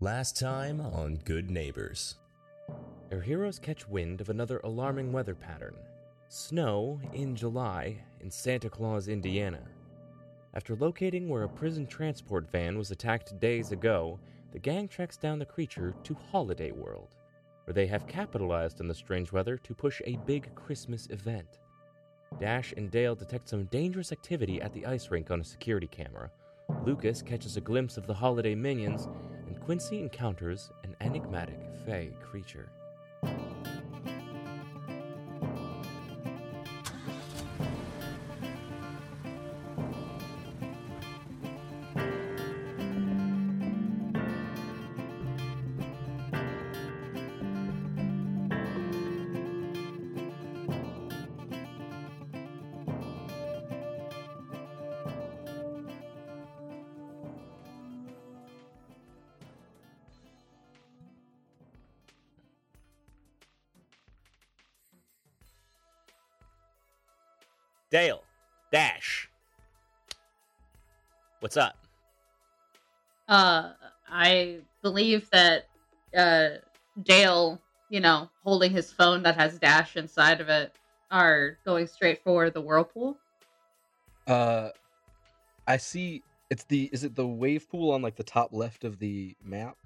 Last time on Good Neighbors. Our heroes catch wind of another alarming weather pattern snow in July in Santa Claus, Indiana. After locating where a prison transport van was attacked days ago, the gang tracks down the creature to Holiday World, where they have capitalized on the strange weather to push a big Christmas event. Dash and Dale detect some dangerous activity at the ice rink on a security camera. Lucas catches a glimpse of the holiday minions, Quincy encounters an enigmatic fey creature. Believe that uh, Dale, you know, holding his phone that has Dash inside of it, are going straight for the whirlpool. Uh, I see. It's the is it the wave pool on like the top left of the map?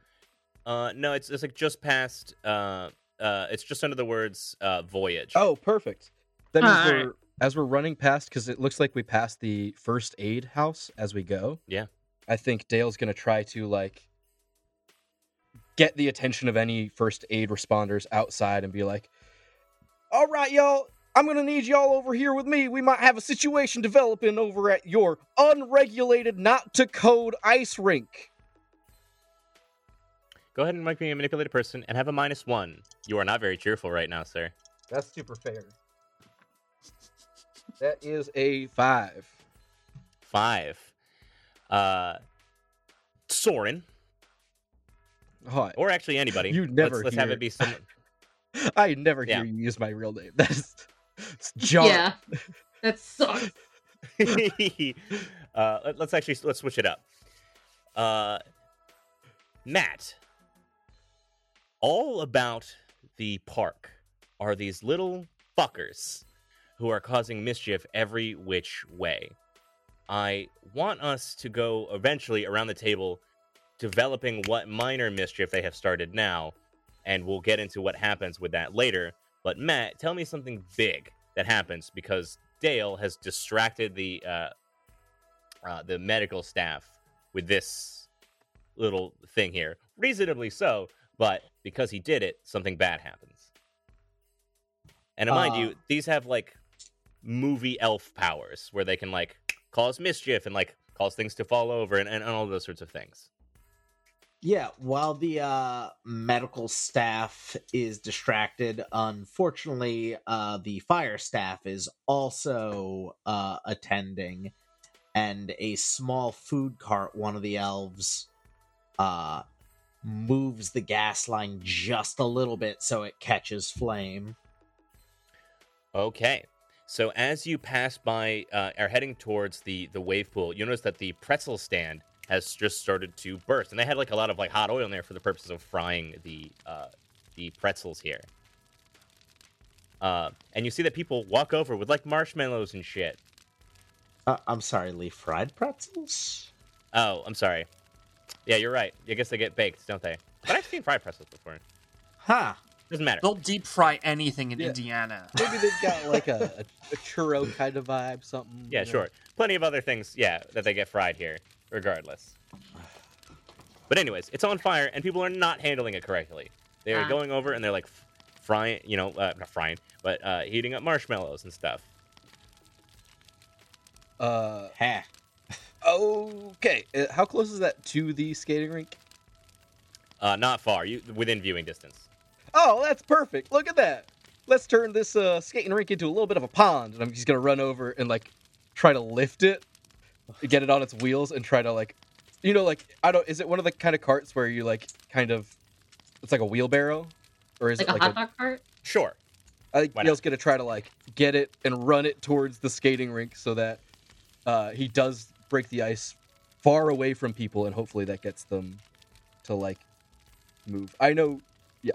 Uh, no, it's it's like just past. Uh, uh, it's just under the words uh, voyage. Oh, perfect. That means we're as we're running past because it looks like we passed the first aid house as we go. Yeah. I think Dale's gonna try to like get the attention of any first aid responders outside and be like, "All right, y'all." I'm gonna need y'all over here with me. We might have a situation developing over at your unregulated, not to code ice rink. Go ahead and make me a manipulated person and have a minus one. You are not very cheerful right now, sir. That's super fair. That is a five. Five. Uh, Soren, Hot. or actually anybody. You never Let's, let's have it be someone. I never Yeah. hear you use my real name. That's it's John. Yeah, that sucks. uh, let, us actually let's switch it up. Uh, Matt, all about the park are these little fuckers who are causing mischief every which way. I want us to go eventually around the table developing what minor mischief they have started now, and we'll get into what happens with that later. But Matt, tell me something big that happens because Dale has distracted the uh, uh, the medical staff with this little thing here, reasonably so. But because he did it, something bad happens. And uh, mind Uh. you, these have like movie elf powers where they can like cause mischief and like cause things to fall over and, and all those sorts of things. Yeah, while the uh, medical staff is distracted, unfortunately, uh, the fire staff is also uh, attending, and a small food cart, one of the elves, uh, moves the gas line just a little bit so it catches flame. Okay. So as you pass by, uh, are heading towards the the wave pool, you notice that the pretzel stand has just started to burst, and they had like a lot of like hot oil in there for the purposes of frying the uh, the pretzels here. Uh, and you see that people walk over with like marshmallows and shit. Uh, I'm sorry, Lee, fried pretzels? Oh, I'm sorry. Yeah, you're right. I guess they get baked, don't they? But I've seen fried pretzels before. Huh. Doesn't matter. They'll deep fry anything in Yeah. Indiana. Maybe they've got like a, a, a churro kind of vibe, something. Yeah, you know? sure. Plenty of other things, yeah, that they get fried here, regardless. But anyways, it's on fire, and people are not handling it correctly. They're Ah. going over and they're like f- frying, you know, uh, not frying, but uh, heating up marshmallows and stuff. Uh, Heh. okay. Uh, how close is that to the skating rink? Uh, not far, you within viewing distance. Oh, that's perfect. Look at that. Let's turn this uh, skating rink into a little bit of a pond, and I'm just gonna run over and like try to lift it, get it on its wheels, and try to like, you know, like I don't. Is it one of the kind of carts where you like kind of, it's like a wheelbarrow, or is Like it a like hot a? dog cart? Sure. I think Why Neil's gonna try to like get it and run it towards the skating rink so that uh, he does break the ice far away from people, and hopefully that gets them to like move. I know. Yeah.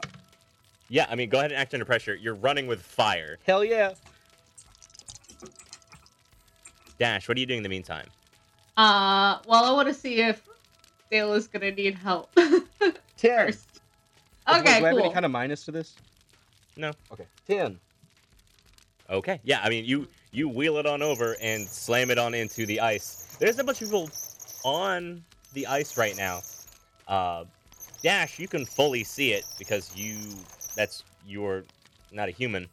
Yeah, I mean, go ahead and act under pressure. You're running with fire. Hell yeah. Dash, what are you doing in the meantime? Uh, well, I want to see if Dale is gonna need help Ten. first. Wait, Okay, do I have cool. any kind of minus to this? No. Okay. Ten. Okay. Yeah, I mean, you you wheel it on over and slam it on into the ice. There's a bunch of people on the ice right now. Uh, Dash, you can fully see it because you that's you're not a human.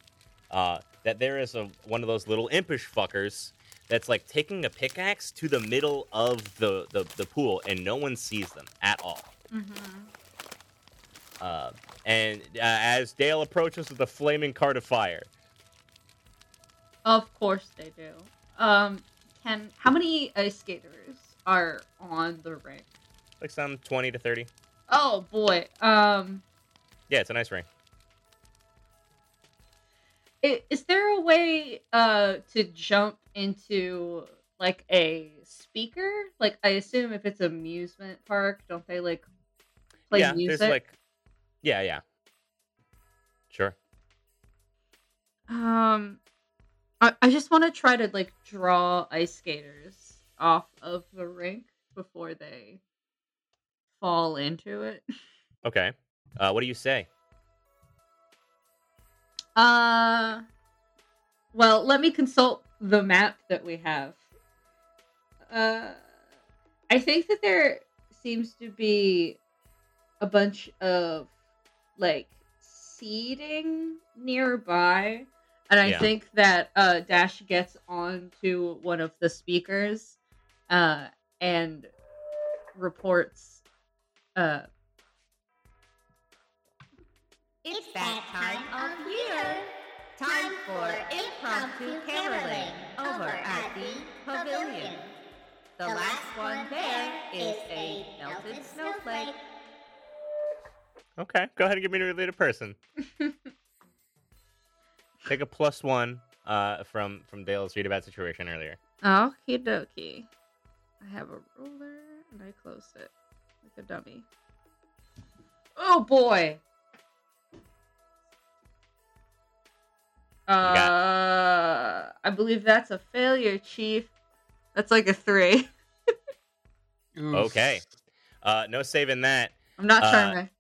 Uh, that there is a one of those little impish fuckers that's like taking a pickaxe to the middle of the the, the pool and no one sees them at all. Mhm. Uh, and uh, as Dale approaches with a flaming cart of fire, Of course they do. Um, can how many ice skaters are on the ring? like some twenty to thirty. Oh boy. Um, Yeah, it's a nice ring. Is there a way uh to jump into like a speaker? Like I assume if it's amusement park, don't they like play yeah, music? there's like, yeah, yeah, sure. Um, I, I just want to try to like draw ice skaters off of the rink before they fall into it. Okay. Uh, what do you say? Uh, well, let me consult the map that we have. Uh, I think that there seems to be a bunch of like seeding nearby, and I Yeah. think that uh, Dash gets onto one of the speakers, uh, and reports. Uh, It's that time of year. Time for impromptu caroling over at the pavilion. The last one there is a melted snowflake. Okay, go ahead and give me a related person. Take a plus one uh, from from Dale's read a bad situation earlier. Okie dokie. I have a ruler and I closed it like a dummy. Oh boy. Uh, I believe that's a failure, Chief. That's like a three. Okay. Uh, no saving that. I'm not Uh, trying to.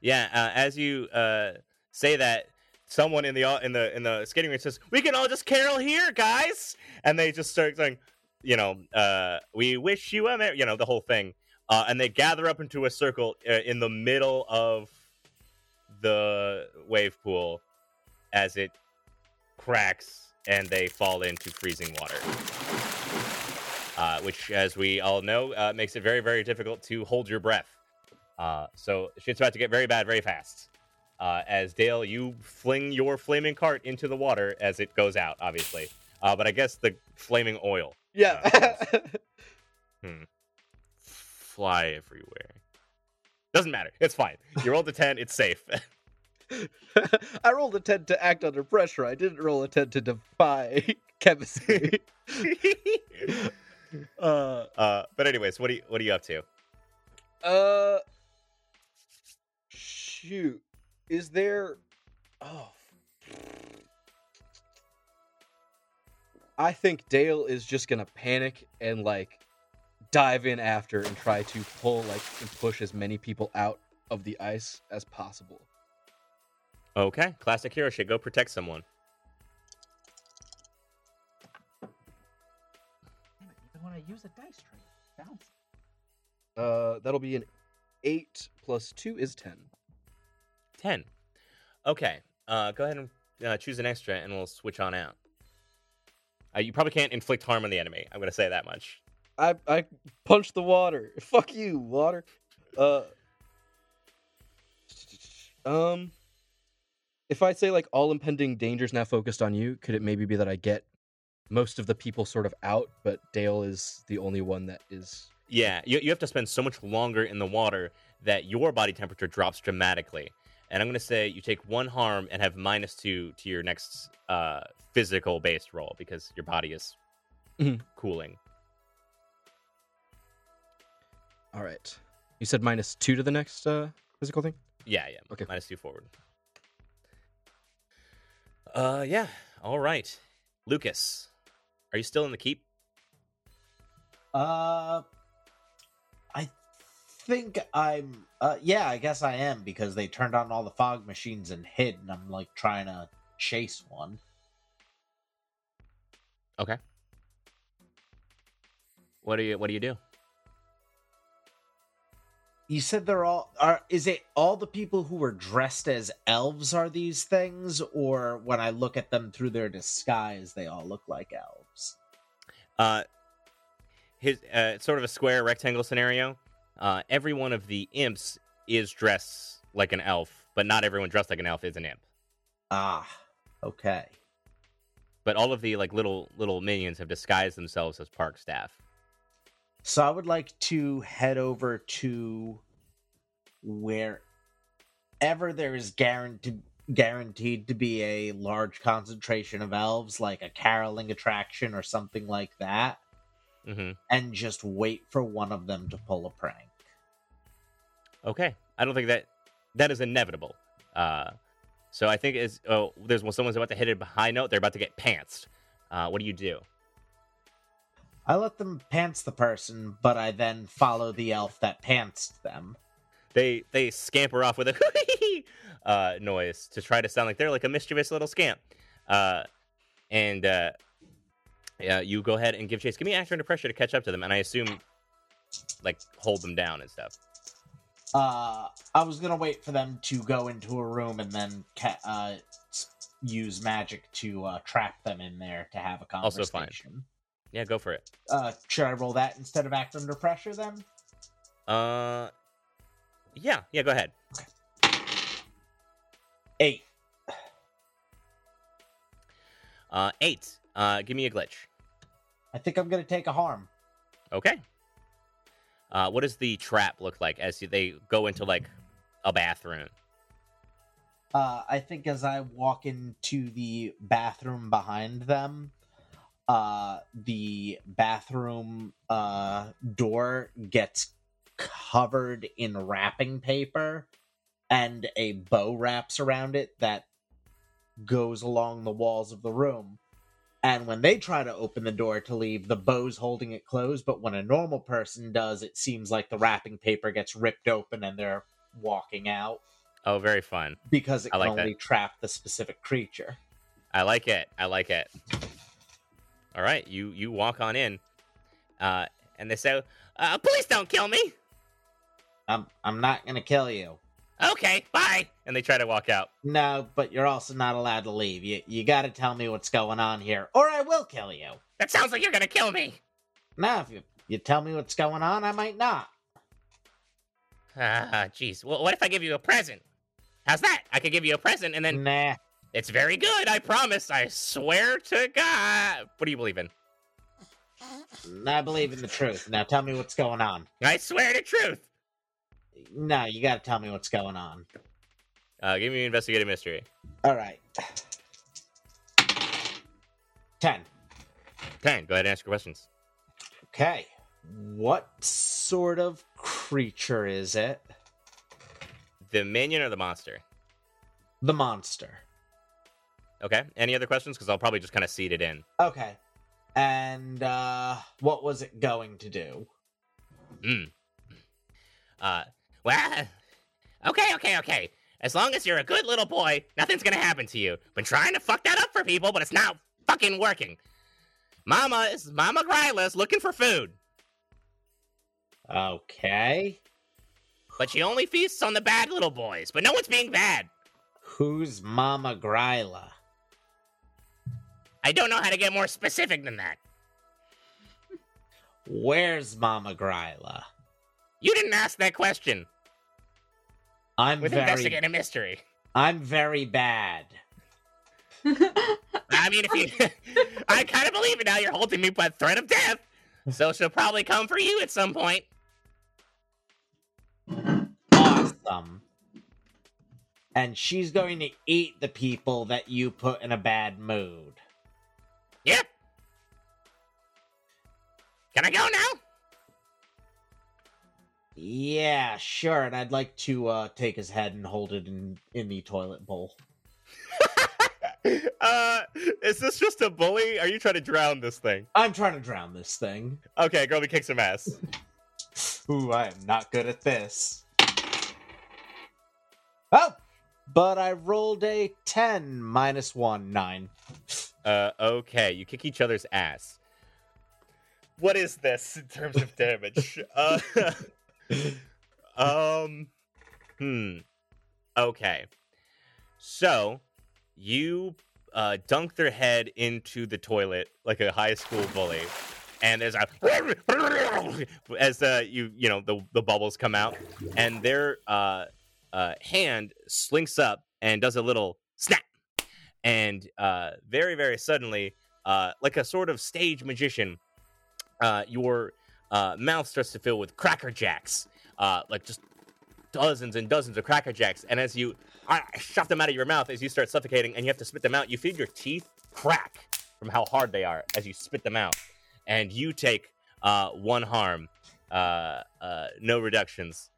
Yeah, uh, as you uh, say that, someone in the in the in the skating rink says, "We can all just carol here, guys," and they just start saying, you know, uh, "We wish you a merry," you know, the whole thing, uh, and they gather up into a circle uh, in the middle of the wave pool as it cracks and they fall into freezing water. Uh, which, as we all know, uh, makes it very, very difficult to hold your breath. Uh, so shit's about to get very bad very fast. Uh, as Dale, you fling your flaming cart into the water as it goes out, obviously. Uh, but I guess the flaming oil Yeah. fly everywhere. Doesn't matter. It's fine. You rolled a ten. It's safe. I rolled a 10 to act under pressure. I didn't roll a 10 to defy chemistry. uh, uh, but anyways, what are you what are you up to? uh, shoot. Is there. Oh. I think Dale is just gonna panic and, like, dive in after and try to pull, like, and push as many people out of the ice as possible. Okay, classic hero shit. Go protect someone. Even when I use a dice tray, bounce. Uh, that'll be an 8 plus 2 is 10. 10. Okay. Uh, go ahead and uh, choose an extra and we'll switch on out. Uh, you probably can't inflict harm on the enemy. I'm going to say that much. I I punched the water. Fuck you, water. Uh Um if I say like all impending dangers now focused on you, could it maybe be that I get most of the people sort of out, but Dale is the only one that is Yeah, you, you have to spend so much longer in the water that your body temperature drops dramatically. And I'm going to say you take one harm and have minus two to your next uh, physical based roll because your body is Mhm. cooling. All right. You said minus 2 to the next uh physical thing? Yeah, yeah. Okay. Minus two forward. Uh, yeah. All right. Lucas, are you still in the keep? Uh, I think I'm. Uh, yeah, I guess I am because they turned on all the fog machines and hid, and I'm like trying to chase one. Okay. What do you What do you do? You said they're all are. Is it all the people who were dressed as elves are these things, or when I look at them through their disguise, they all look like elves? Uh, his uh, it's sort of a square rectangle scenario. Uh, every one of the imps is dressed like an elf, but not everyone dressed like an elf is an imp. Ah, okay. But all of the like little little minions have disguised themselves as park staff. So I would like to head over to wherever there is guaranteed guaranteed to be a large concentration of elves, like a caroling attraction or something like that, hmm and just wait for one of them to pull a prank. Okay, I don't think that that is inevitable. Uh, so I think is oh, there's well, someone's about to hit a high note. They're about to get pantsed. Uh, what do you do? I let them pants the person, but I then follow the elf that pantsed them. They they scamper off with a uh, noise to try to sound like they're like a mischievous little scamp. Uh, and uh, yeah, you go ahead and give chase. Give me actor under pressure to catch up to them, and I assume like hold them down and stuff. Uh, I was gonna wait for them to go into a room and then ca- uh, use magic to uh, trap them in there to have a Also conversation. fine. Yeah, go for it. Uh, should I roll that instead of act under pressure then? Uh, yeah, yeah, go ahead. Okay. Eight. Uh, eight. Uh, give me a glitch. I think I'm gonna take a harm. Okay. Uh, what does the trap look like as they go into like a bathroom? Uh, I think as I walk into the bathroom behind them, uh, the bathroom uh, door gets covered in wrapping paper, and a bow wraps around it that goes along the walls of the room. And when they try to open the door to leave, the bow's holding it closed. But when a normal person does, it seems like the wrapping paper gets ripped open and they're walking out Oh, very fun. because it I can like that. only trap the specific creature. I like it. I like it. All right, you you walk on in, uh, and they say, uh, "Please don't kill me." I'm I'm not gonna kill you. Okay, bye. And they try to walk out. No, but you're also not allowed to leave. You you got to tell me what's going on here, or I will kill you. That sounds like you're gonna kill me. Now, if you you tell me what's going on, I might not. Ah, jeez. Well, what if I give you a present? How's that? I could give you a present, and then Nah. It's very good. I promise. I swear to God. What do you believe in? I believe in the truth. Now tell me what's going on. I swear to truth. No, you got to tell me what's going on. Uh, give me an investigative mystery. All right. Ten. Ten. Go ahead and ask your questions. Okay. What sort of creature is it? The minion or the monster? The monster. Okay. Any other questions? Because I'll probably just kind of seed it in. Okay. And uh what was it going to do? Mm. Uh, well, okay, okay, okay. As long as you're a good little boy, nothing's gonna happen to you. Been trying to fuck that up for people, but it's not fucking working. Mama is Mama Gryla's looking for food, Okay. but she only feasts on the bad little boys. But no one's being bad. Who's Mama Gryla? I don't know how to get more specific than that. Where's Mama Gryla? You didn't ask that question I'm with very investigative mystery. I'm very bad. I mean, if you, I kind of believe it now. You're holding me by threat of death, so she'll probably come for you at some point. Awesome. And she's going to eat the people that you put in a bad mood. Yep. Can I go now? Yeah, sure. And I'd like to uh, take his head and hold it in in the toilet bowl. uh, is this just a bully? Are you trying to drown this thing? I'm trying to drown this thing. Okay, girl, me kick some ass. Ooh, I am not good at this. Oh, but I rolled a ten minus one nine. Uh, okay, you kick each other's ass. What is this in terms of damage? uh, um, hmm. Okay, so you uh, dunk their head into the toilet like a high school bully, and there's a as uh, you you know the the bubbles come out, and their uh, uh, hand slinks up and does a little snap, and uh, very very suddenly, uh, like a sort of stage magician, uh, your uh, mouth starts to fill with cracker jacks, uh, like just dozens and dozens of cracker jacks, and as you shot them out of your mouth as you start suffocating, and you have to spit them out. You feel your teeth crack from how hard they are as you spit them out, and you take uh, one harm, no reductions,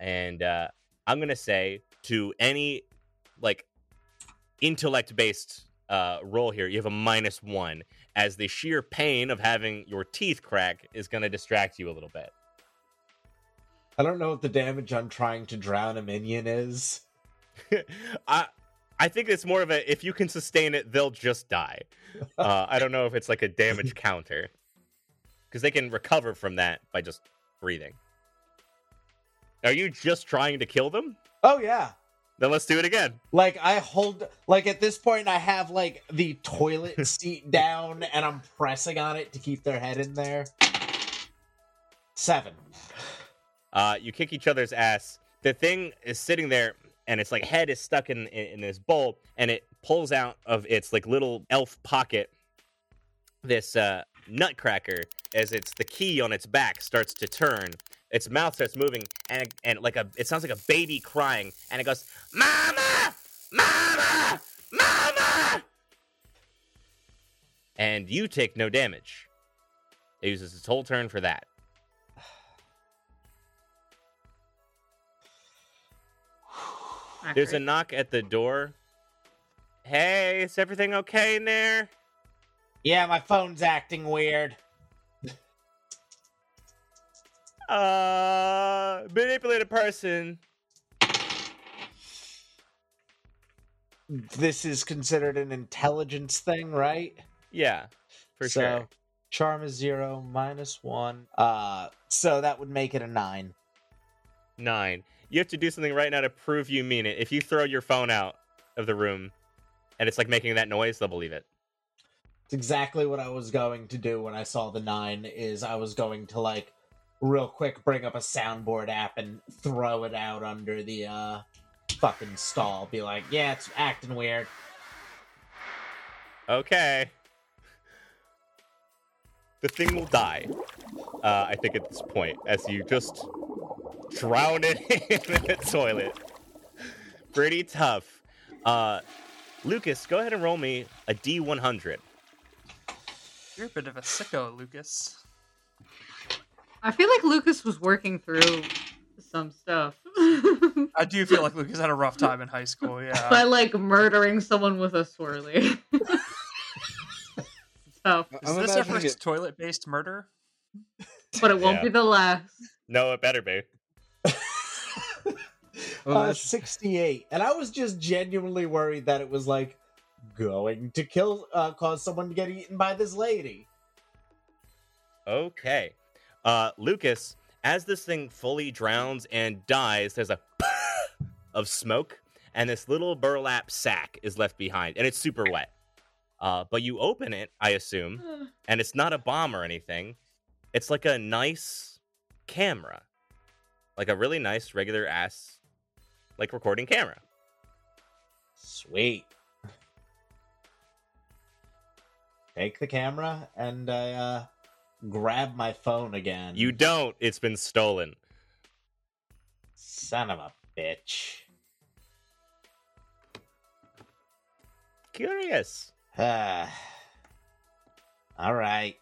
and I'm gonna say to any like intellect-based uh, roll here, you have a minus one, as the sheer pain of having your teeth crack is gonna distract you a little bit. I don't know what the damage on trying to drown a minion is. I I think it's more of a if you can sustain it, they'll just die. Uh, I don't know if it's like a damage counter because they can recover from that by just breathing. Are you just trying to kill them? Oh yeah. Then let's do it again. Like I hold like at this point I have like the toilet seat down and I'm pressing on it to keep their head in there. Seven. Uh, you kick each other's ass. The thing is sitting there, and its like head is stuck in, in in this bowl, and it pulls out of its like little elf pocket this uh, nutcracker as it's the key on its back starts to turn. Its mouth starts moving, and and like a it sounds like a baby crying, and it goes, "Mama, mama, mama," and you take no damage. It uses its whole turn for that. There's a knock at the door. Hey, is everything okay in there? Yeah, my phone's acting weird. Uh, manipulated person. This is considered an intelligence thing, right? Yeah, for so, sure. Charm is zero minus one. Uh so that would make it a nine. Nine. You have to do something right now to prove you mean it. If you throw your phone out of the room and it's like making that noise, they'll believe it. It's exactly what I was going to do when I saw the nine. Is I was going to like real quick bring up a soundboard app and throw it out under the uh fucking stall. Be like, yeah, it's acting weird. Okay. The thing will die. Uh, I think at this point, as you just drown it in the toilet. Pretty tough. Uh, Lucas, go ahead and roll me a D100. You're a bit of a sicko, Lucas. I feel like Lucas was working through some stuff. I do feel like Lucas had a rough time in high school. Yeah. By like murdering someone with a swirly. so, Is I'm this our first it- toilet-based murder? but it won't Yeah. be the last. No, it better be. Uh, 68 and i was just genuinely worried that it was like going to kill uh cause someone to get eaten by this lady Okay. Uh, Lucas, as this thing fully drowns and dies, there's a of smoke, and this little burlap sack is left behind, and it's super wet. Uh, but you open it, I assume, and it's not a bomb or anything. It's like a nice camera, like a really nice regular ass, like recording camera. sweet take the camera and i uh grab my phone again You don't. It's been stolen. son of a bitch Curious. Ah. all right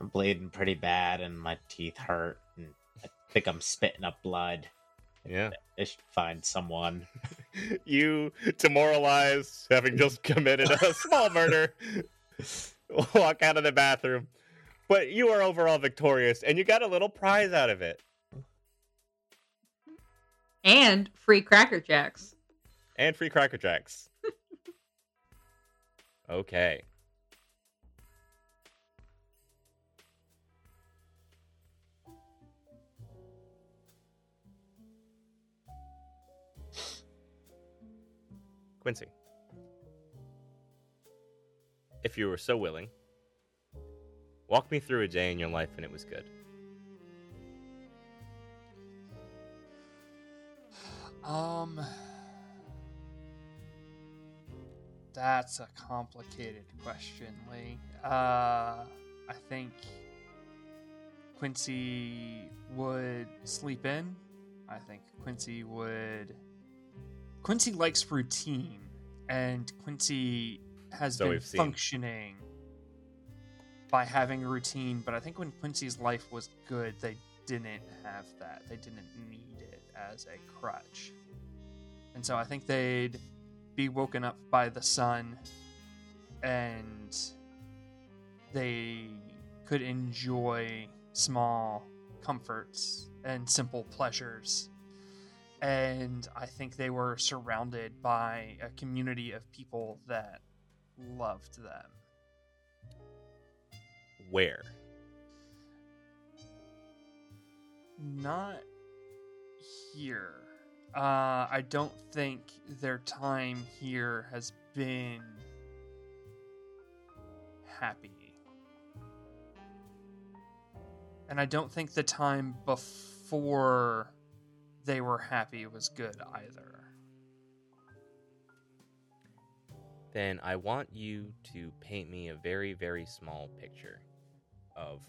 i'm bleeding pretty bad and my teeth hurt and I think I'm spitting up blood. Yeah. I should find someone. you demoralized, having just committed a small murder, walk out of the bathroom. But you are overall victorious, and you got a little prize out of it. And free Cracker Jacks. And free Cracker Jacks. okay. Quincy. If you were so willing, walk me through a day in your life and it was good. Um, that's a complicated question, Lee. Uh, I think Quincy would sleep in. I think Quincy would. Quincy likes routine, and Quincy has So been functioning by having a routine. But I think when Quincy's life was good, they didn't have that. They didn't need it as a crutch. And so I think they'd be woken up by the sun and they could enjoy small comforts and simple pleasures. And I think they were surrounded by a community of people that loved them. Where? Not here. Uh, I don't think their time here has been happy. And I don't think the time before they were happy was good either. Then I want you to paint me a very, very small picture of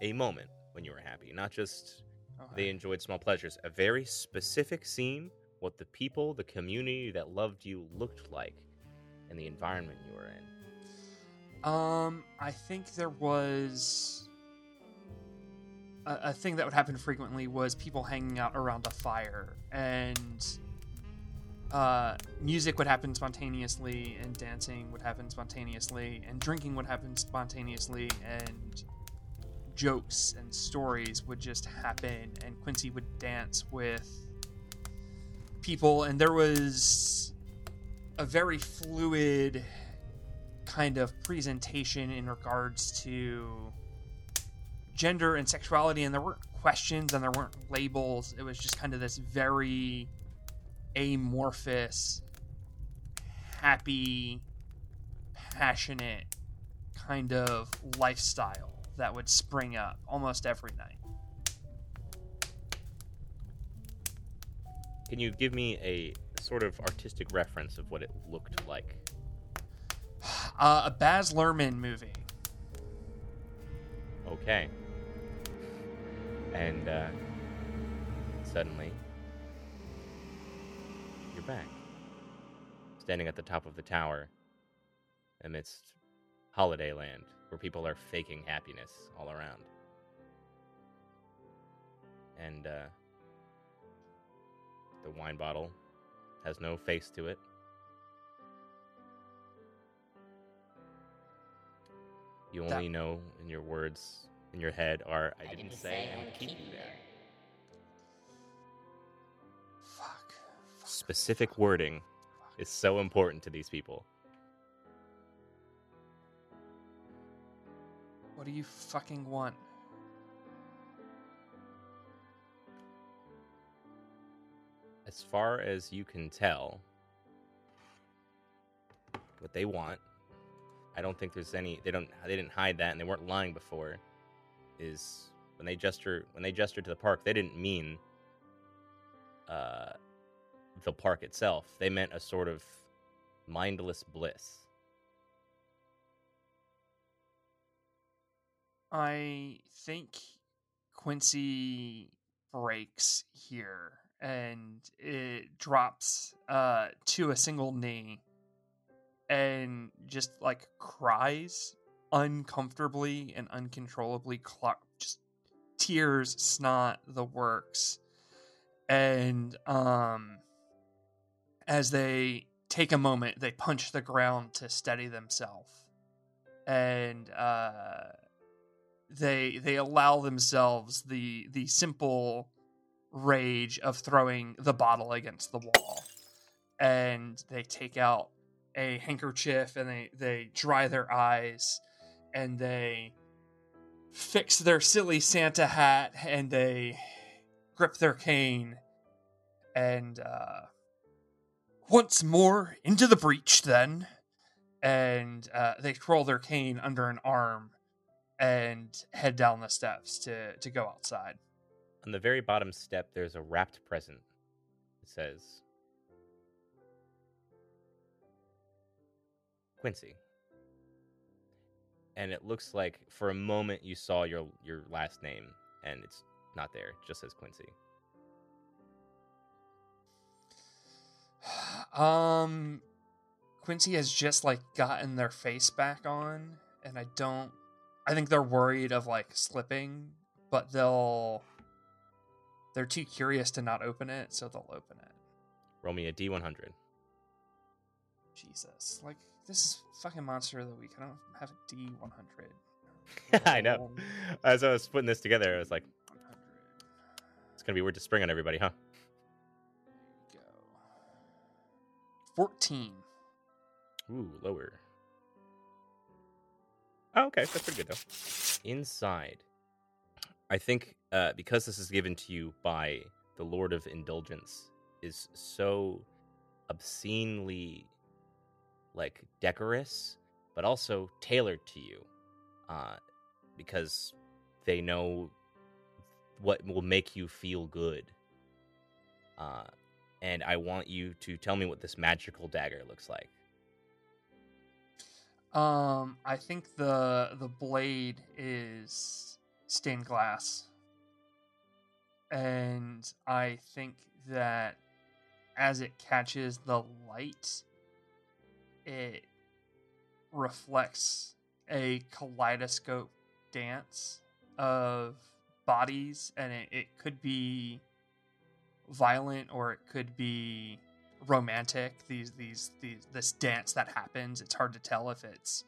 a moment when you were happy, not just they enjoyed small pleasures. A very specific scene, what the people, the community that loved you looked like, and the environment you were in. Um, I think there was a, a thing that would happen frequently was people hanging out around a fire, and uh, music would happen spontaneously, and dancing would happen spontaneously, and drinking would happen spontaneously, and jokes and stories would just happen, and Quincy would dance with people, and there was a very fluid kind of presentation in regards to gender and sexuality and there weren't questions and there weren't labels. It was just kind of this very amorphous happy passionate kind of lifestyle that would spring up almost every night Can you give me a sort of artistic reference of what it looked like? uh, a baz luhrmann movie Okay. And uh, suddenly, back, standing at the top of the tower, amidst Holiday Land, where people are faking happiness all around. And uh, the wine bottle has no face to it. You only know in your words in your head are I didn't say I would keep you there. Specific wording is so important to these people. what do you fucking want As far as you can tell, what they want, I don't think there's any. They don't. They didn't hide that, and they weren't lying before. Is when they gesture when they gestured to the park, they didn't mean uh, the park itself. They meant a sort of mindless bliss. I think Quincy breaks here and it drops uh, to a single knee and just like cries uncomfortably and uncontrollably, cl- just tears, snot, the works. And um as they take a moment, they punch the ground to steady themselves. And uh they they allow themselves the the simple rage of throwing the bottle against the wall. And they take out a handkerchief and they they dry their eyes and they fix their silly Santa hat and they grip their cane and uh, once more into the breach then and uh, they twirl their cane under an arm and head down the steps to to go outside On the very bottom step, there's a wrapped present. It says Quincy. And it looks like for a moment you saw your your last name, and it's not there. It just says Quincy. Um quincy has just like gotten their face back on and i don't i think they're worried of like slipping but they'll they're too curious to not open it so they'll open it Roll me a D100. jesus like this is fucking monster of the week i don't have a d100 I know. As I was putting this together, I was like, it's gonna be weird to spring on everybody, huh? 14 Ooh, lower. Oh, okay, that's pretty good though. Inside, I think uh, because this is given to you by the Lord of Indulgence, is so obscenely like decorous, but also tailored to you, uh, because they know what will make you feel good. Uh, and I want you to tell me what this magical dagger looks like. Um, I think the the blade is stained glass, and I think that as it catches the light, it reflects a kaleidoscope dance of bodies, and it, it could be violent or it could be romantic these these these this dance that happens it's hard to tell if it's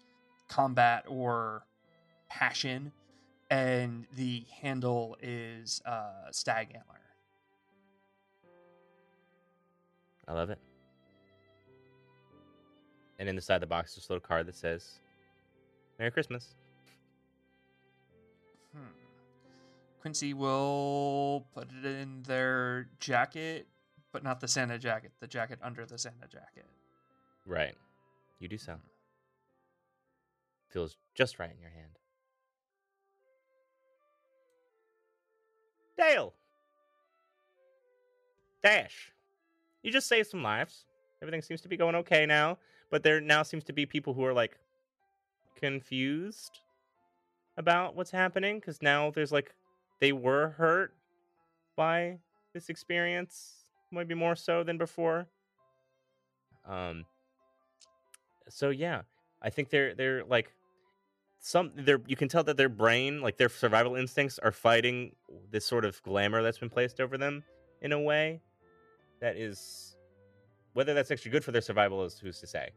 combat or passion and the handle is uh stag antler I love it. And in the side of the box, there's a little card that says, Merry Christmas. hmm. Quincy will put it in their jacket but not the santa jacket the jacket under the santa jacket Right. You do so. Feels just right in your hand. Dale! Dash! You just saved some lives. Everything seems to be going okay now, but there now seems to be people who are like confused about what's happening because now there's like they were hurt by this experience, maybe more so than before. Um, so yeah, I think they're they're like some they're you can tell that their brain, like their survival instincts, are fighting this sort of glamour that's been placed over them in a way that is whether that's actually good for their survival is who's to say.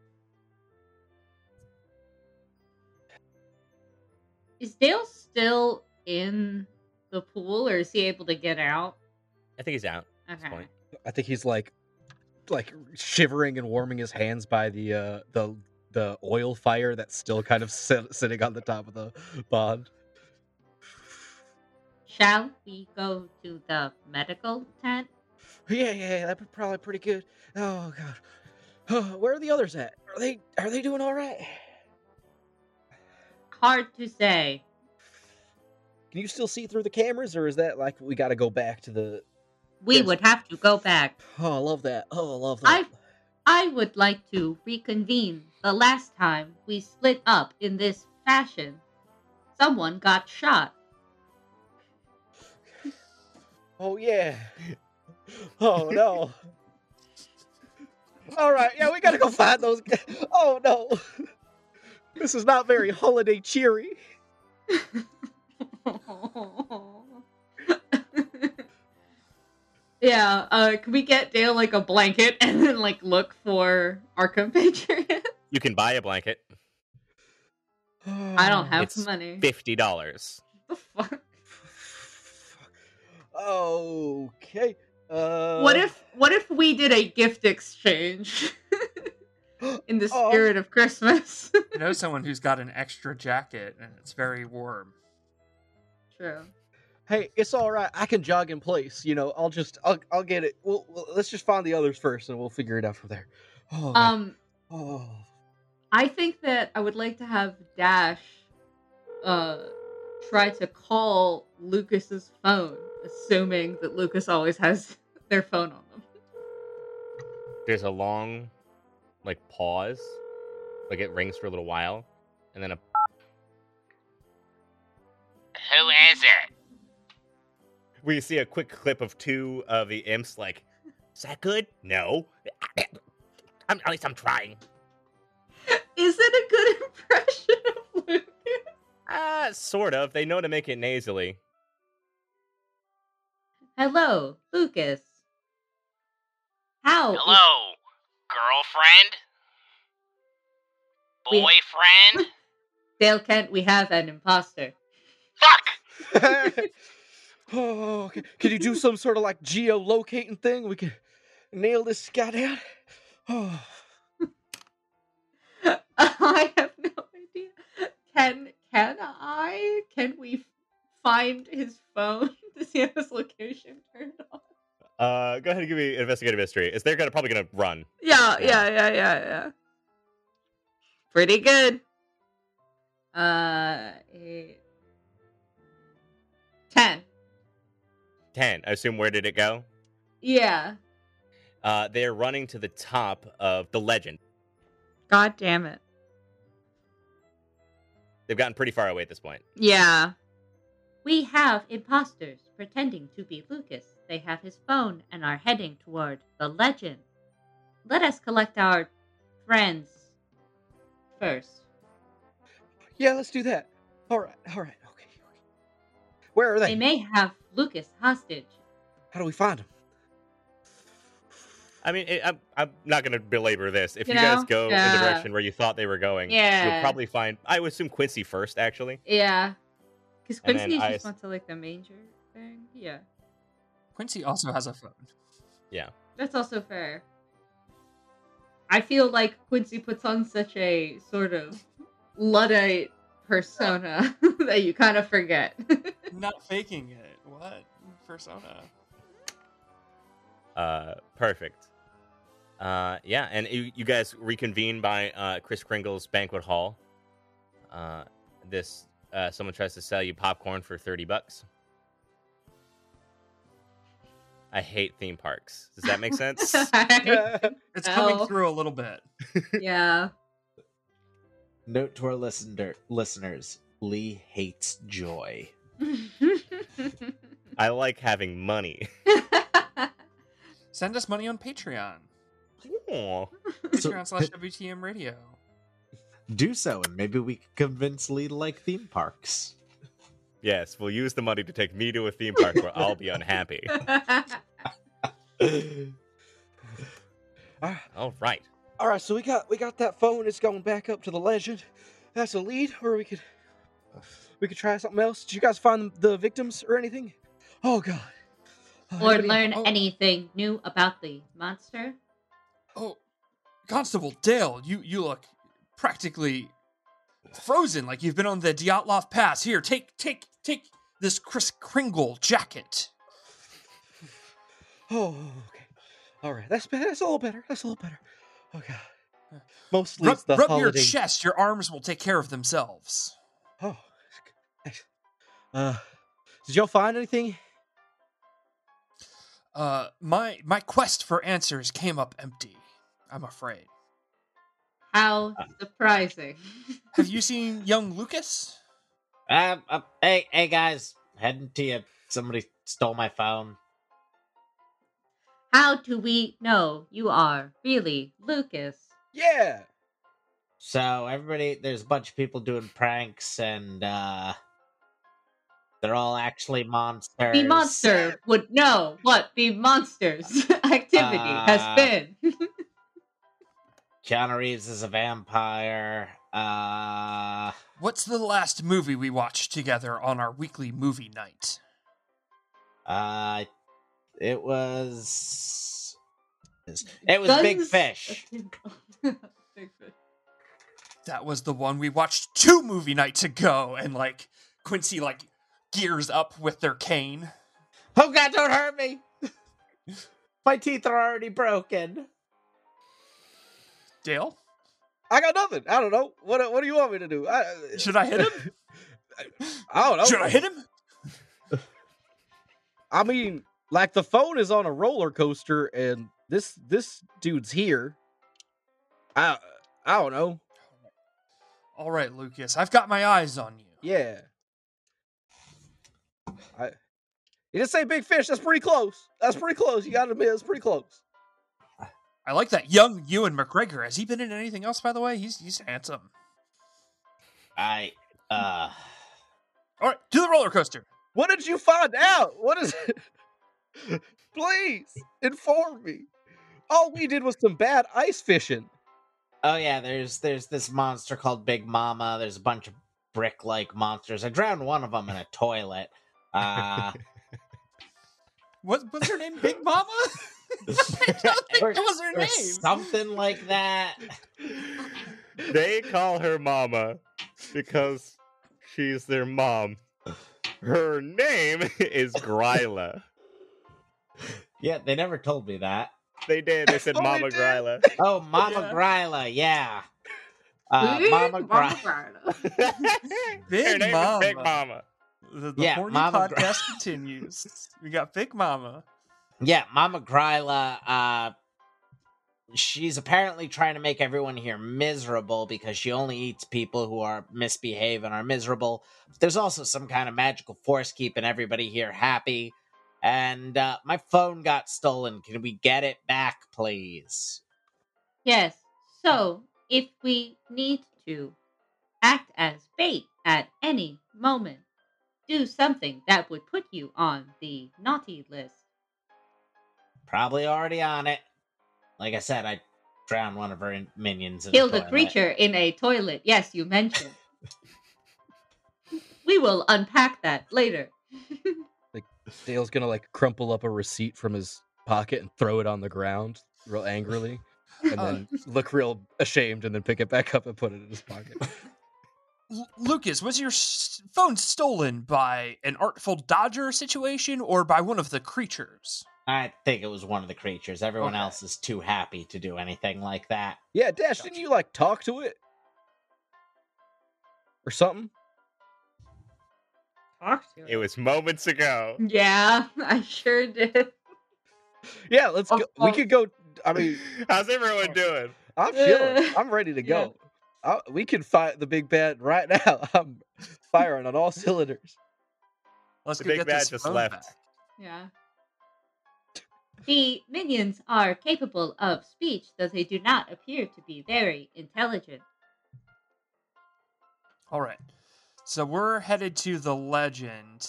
Is Dale still in the pool, or is he able to get out? I think he's out at this Okay. point. I think he's like like shivering and warming his hands by the uh the the oil fire that's still kind of sit, sitting on the top of the pond. Shall we go to the medical tent? Yeah, yeah, that'd be probably pretty good. Oh god. Oh, where are the others at? Are they are they doing all right? Hard to say. Can you still see through the cameras, or is that like we got to go back to the? We would have to go back. Oh, I love that. Oh, I love that. I I would like to reconvene. The last time we split up in this fashion, someone got shot. Oh yeah. Oh no. All right, yeah, we gotta go find those. g- Oh no. This is not very holiday cheery. Yeah, uh, can we get Dale like a blanket and then like look for our compatriot? You can buy a blanket, I don't have It's money. fifty dollars. the fuck? Okay. Uh, What if what if we did a gift exchange in the Oh. spirit of Christmas? I know someone who's got an extra jacket and it's very warm. True. Hey, it's all right. I can jog in place. You know, I'll just, I'll, I'll get it. We'll, we'll- let's just find the others first, and we'll figure it out from there. Oh, Um, oh. I think that I would like to have Dash uh try to call Lucas's phone, assuming that Lucas always has their phone on them. There's a long, like pause, like it rings for a little while, and then a. is it? We see a quick clip of two of the imps. Like, is that good? No. I'm, at least I'm trying. Is it a good impression of Lucas? Ah, sort of. They know to make it nasally. Hello, Lucas. How? is- Hello, girlfriend? We- Boyfriend? Dale Kent, we have an imposter. Fuck! oh, okay. Can you do some sort of like geolocating thing? We can nail this guy down. Oh. I have no idea. Can can I? Can we find his phone to see if his location turned on? Uh, go ahead and give me investigate a mystery. Is they're gonna probably gonna run? Yeah, yeah, yeah, yeah, yeah. Pretty good. Uh, eight. Ten. Ten. I assume. Where did it go? Yeah. Uh, they're running to the top of the legend. God damn it. They've gotten pretty far away at this point. Yeah. We have imposters pretending to be Lucas. They have his phone and are heading toward the legend. Let us collect our friends first. Yeah, let's do that. All right, all right, okay. okay. Where are they? They may have Lucas hostage. How do we find him? I mean, it, I'm, I'm not going to belabor this. If You you, guys know? go in the direction where you thought they were going, Yeah. you'll probably find. I would assume Quincy first, actually. Yeah. Because Quincy I just s- went to like the manger thing. Yeah. Quincy also has a phone. Yeah. That's also fair. I feel like Quincy puts on such a sort of Luddite persona that you kind of forget. Not faking it. What? Persona. Uh, perfect. Uh, yeah, and you, you guys reconvene by uh, Kris Kringle's banquet hall. Uh, this uh, someone tries to sell you popcorn for thirty bucks. I hate theme parks. Does that make sense? It's coming through a little bit. yeah. Note to our listener listeners: Lee hates joy. I like having money. Send us money on Patreon. Aw. Patreon slash WTM Radio. Do so, and maybe we can convince Lee to like theme parks. Yes, we'll use the money to take me to a theme park where I'll be unhappy. Ah, All right. All right, so we got we got that phone. It's going back up to the legend. That's a lead, or we could we could try something else. Did you guys find the victims or anything? Oh God. Oh, or anybody- learn oh, anything new about the monster. Oh, Constable Dale, you you look practically frozen, like you've been on the Dyatlov Pass. Here, take take take this Kris Kringle jacket. Oh, okay. All right, that's better. That's a little better. That's a little better. Oh God. Mostly Rub, it's the rub your chest. Your arms will take care of themselves. Oh. Uh, did y'all find anything? Uh, my my quest for answers came up empty. I'm afraid. How surprising. Have you seen young Lucas? Uh, uh, hey, hey guys, heading to you. Somebody stole my phone. How do we know you are really Lucas? Yeah. So everybody, there's a bunch of people doing pranks, and uh They're all actually monsters. The monster would know what the monster's activity Uh, has been. Keanu Reeves is a vampire. Uh, What's the last movie we watched together on our weekly movie night? uh, it was. It was Big Guns- Fish. Big fish. That was the one we watched two movie nights ago, and like Quincy like gears up with their cane. Oh God! Don't hurt me. My teeth are already broken. Dale, I got nothing. I don't know. What What do you want me to do? I, uh, should I hit him? I don't know. Should I hit him? I mean, like the phone is on a roller coaster, and this this dude's here. I I don't know. All right, Lucas, I've got my eyes on you. Yeah. I. You didn't say big fish. That's pretty close. That's pretty close. You got to admit, it's pretty close. I like that young Ewan McGregor. Has he been in anything else, by the way? He's he's handsome. I uh. All right, to the roller coaster. What did you find out? What is it? Please inform me. All we did was some bad ice fishing. Oh yeah, there's there's this monster called Big Mama. There's a bunch of brick-like monsters. I drowned one of them in a toilet. Uh, What what's her name? Big Mama? I don't think or- that was her name. something like that. They call her Mama because she's their mom. Her name is Gryla. Yeah, they never told me that. They did. They said Oh, Mama did? Gryla. Oh, Mama Yeah. Gryla, yeah. Uh, Big Mama Mama Gryla. Gryla. Big Her name is Big Mama. Mama. The, the Yeah, horny Mama Gra- podcast continues. We got Big Mama. Yeah, Mama Gryla, uh she's apparently trying to make everyone here miserable because she only eats people who are misbehave and are miserable. There's also some kind of magical force keeping everybody here happy. And uh my phone got stolen. Can we get it back, please? Yes. So, if we need to act as bait at any moment, do something that would put you on the naughty list. Probably already on it. Like I said, I drowned one of her in- minions. In Killed a creature in a toilet. Yes, you mentioned. we will unpack that later. Dale's gonna like crumple up a receipt from his pocket and throw it on the ground real angrily, and uh, then look real ashamed, and then pick it back up and put it in his pocket. L- Lucas, was your s- phone stolen by an artful dodger situation or by one of the creatures? I think it was one of the creatures. Everyone Okay. else is too happy to do anything like that. Yeah, Dash, didn't you like talk to it or something? Talk to It was moments ago. Yeah, I sure did. Yeah, let's Of go. We could go. I mean, How's everyone doing? I'm chilling. Uh, I'm ready to yeah. go. I, we can fight the big bad right now. I'm firing on all cylinders. Let's The go big get bad just left. back. Yeah. The minions are capable of speech, though they do not appear to be very intelligent. All right. So we're headed to the legend.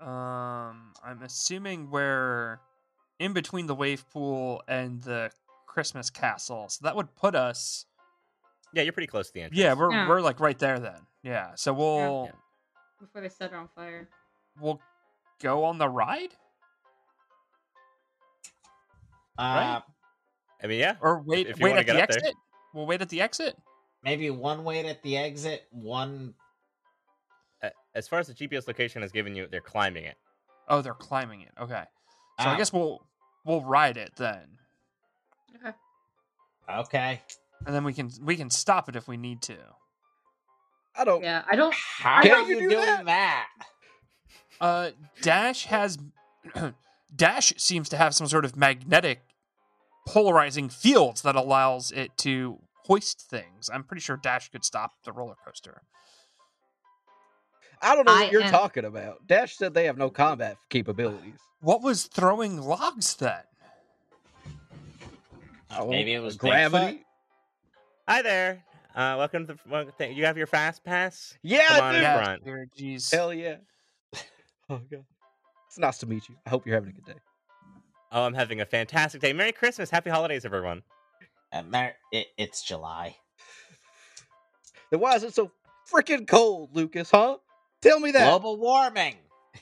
Um, I'm assuming we're in between the wave pool and the Christmas castle. So that would put us. Yeah, you're pretty close to the entrance. Yeah, we're Yeah. we're like right there then. Yeah. So we'll Yeah. Before they set her on fire. we'll go on the ride Uh, I mean, yeah. or wait If you wait at the up there. exit. We'll wait at the exit. Maybe one wait at the exit, one. As far as the GPS location has given you, they're climbing it. Oh, they're climbing it. Okay. So I Ah. guess we'll we'll ride it then, Okay. Okay. and then we can we can stop it if we need to. I don't. Yeah, I don't. How Can are you you do doing that? that? Uh, Dash has Dash seems to have some sort of magnetic polarizing fields that allows it to hoist things. I'm pretty sure Dash could stop the roller coaster. I don't know what I you're am- talking about. Dash said they have no combat capabilities. What was throwing logs then? Oh, Maybe it was gravity. Hi there. Uh, welcome to the. Well, th- you have your fast pass. Yeah, Come on dude. in Yeah, front. here, jeez. Hell yeah. oh god. It's nice to meet you. I hope you're having a good day. Oh, I'm having a fantastic day. Merry Christmas. Happy holidays, everyone. Uh, Mar- it, it's July. Then why is it so freaking cold, Lucas, huh? Tell me that. Global warming.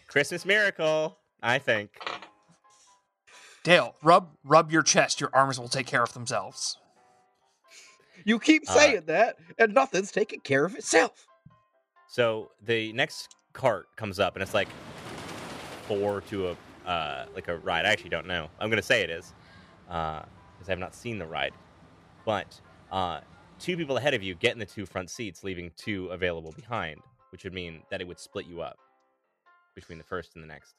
Christmas miracle. I think. Dale, rub rub your chest. Your arms will take care of themselves. you keep Uh, saying that, and nothing's taking care of itself. So the next cart comes up, and it's like four to a uh, like a ride. I actually don't know. I'm gonna say it is because I have not seen the ride. But uh, two people ahead of you get in the two front seats, leaving two available behind, which would mean that it would split you up between the first and the next.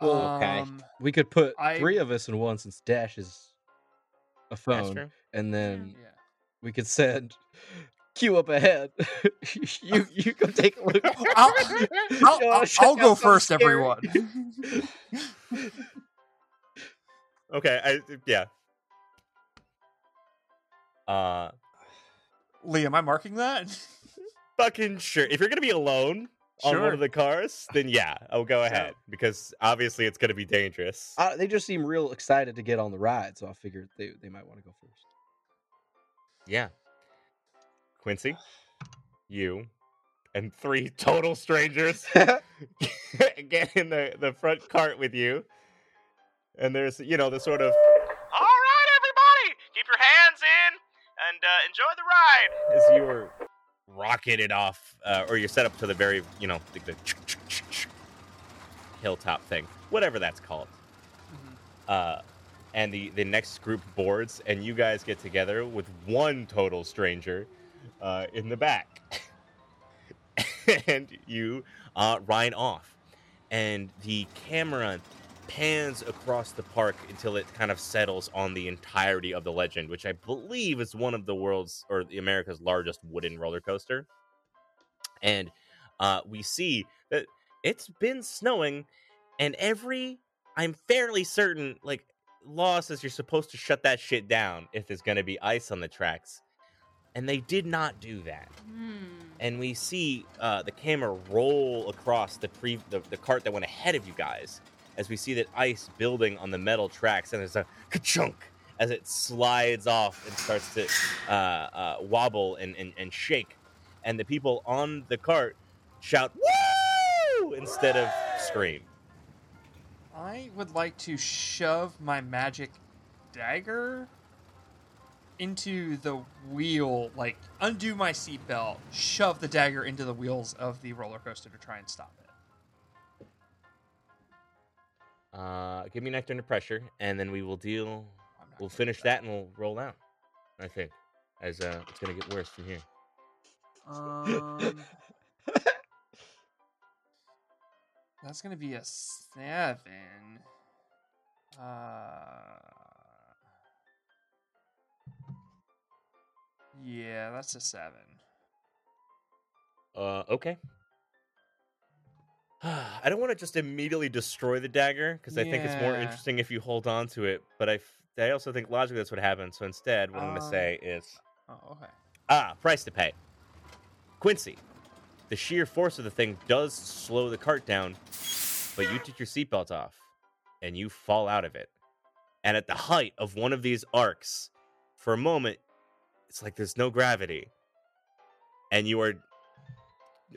Well, okay. Um, We could put I- three of us in one since Dash is a That's phone, true. and then yeah. we could send Q up ahead. you you go take a look. I'll, I'll, You wanna I'll, I'll go first, scary? everyone. Okay. I, yeah. Uh, Lee, am I marking that? fucking sure. If you're gonna be alone on one of the cars, then yeah, I'll go ahead because obviously it's gonna be dangerous. Uh, they just seem real excited to get on the ride, so I figured they, they might want to go first. Yeah. Quincy, you, and three total strangers get in the, the front cart with you. And there's, you know, the sort of ride. as you were rocketed off, uh, or you're set up to the very, you know, the, the hilltop thing, whatever that's called. Uh, and the, the next group boards, and you guys get together with one total stranger uh, in the back. and you uh, ride off. And the camera pans across the park until it kind of settles on the entirety of the legend, which I believe is one of the world's or the America's largest wooden roller coaster. And uh, we see that it's been snowing, and every I'm fairly certain, like law says, you're supposed to shut that shit down if there's going to be ice on the tracks, and they did not do that Hmm. and we see uh, the camera roll across the pre the, the cart that went ahead of you guys as we see that ice building on the metal tracks and there's a ka-chunk as it slides off and starts to uh, uh, wobble and, and, and shake. And the people on the cart shout woo! instead of scream. I would like to shove my magic dagger into the wheel, like undo my seatbelt, shove the dagger into the wheels of the roller coaster to try and stop it. Uh, give me an act under pressure and then we will deal we'll finish that and we'll roll out i think as uh, it's gonna get worse from here Um, that's gonna be a seven. Uh, yeah, that's a seven. Uh, okay. I don't want to just immediately destroy the dagger because I think it's more interesting if you hold on to it. But I, f- I also think logically that's what happens. So instead, what I'm going to Um, say is Oh, okay. ah, price to pay. Quincy, the sheer force of the thing does slow the cart down, but you take your seatbelt off and you fall out of it. And at the height of one of these arcs, for a moment, it's like there's no gravity. And you are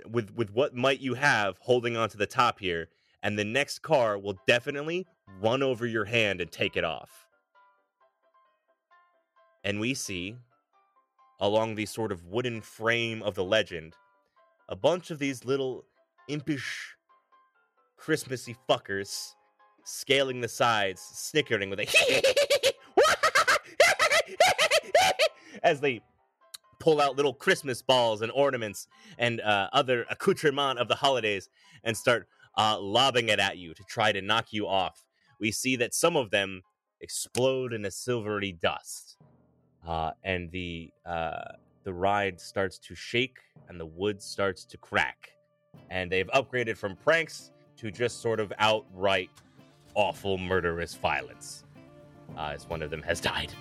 with with what might you have holding onto the top here, and the next car will definitely run over your hand and take it off. And we see along the sort of wooden frame of the legend a bunch of these little impish Christmassy fuckers scaling the sides, snickering with a as they pull out little Christmas balls and ornaments and uh, other accoutrement of the holidays and start uh, lobbing it at you to try to knock you off. We see that some of them explode in a silvery dust, uh, and the uh, the ride starts to shake and the wood starts to crack, and they've upgraded from pranks to just sort of outright awful murderous violence, uh, as one of them has died.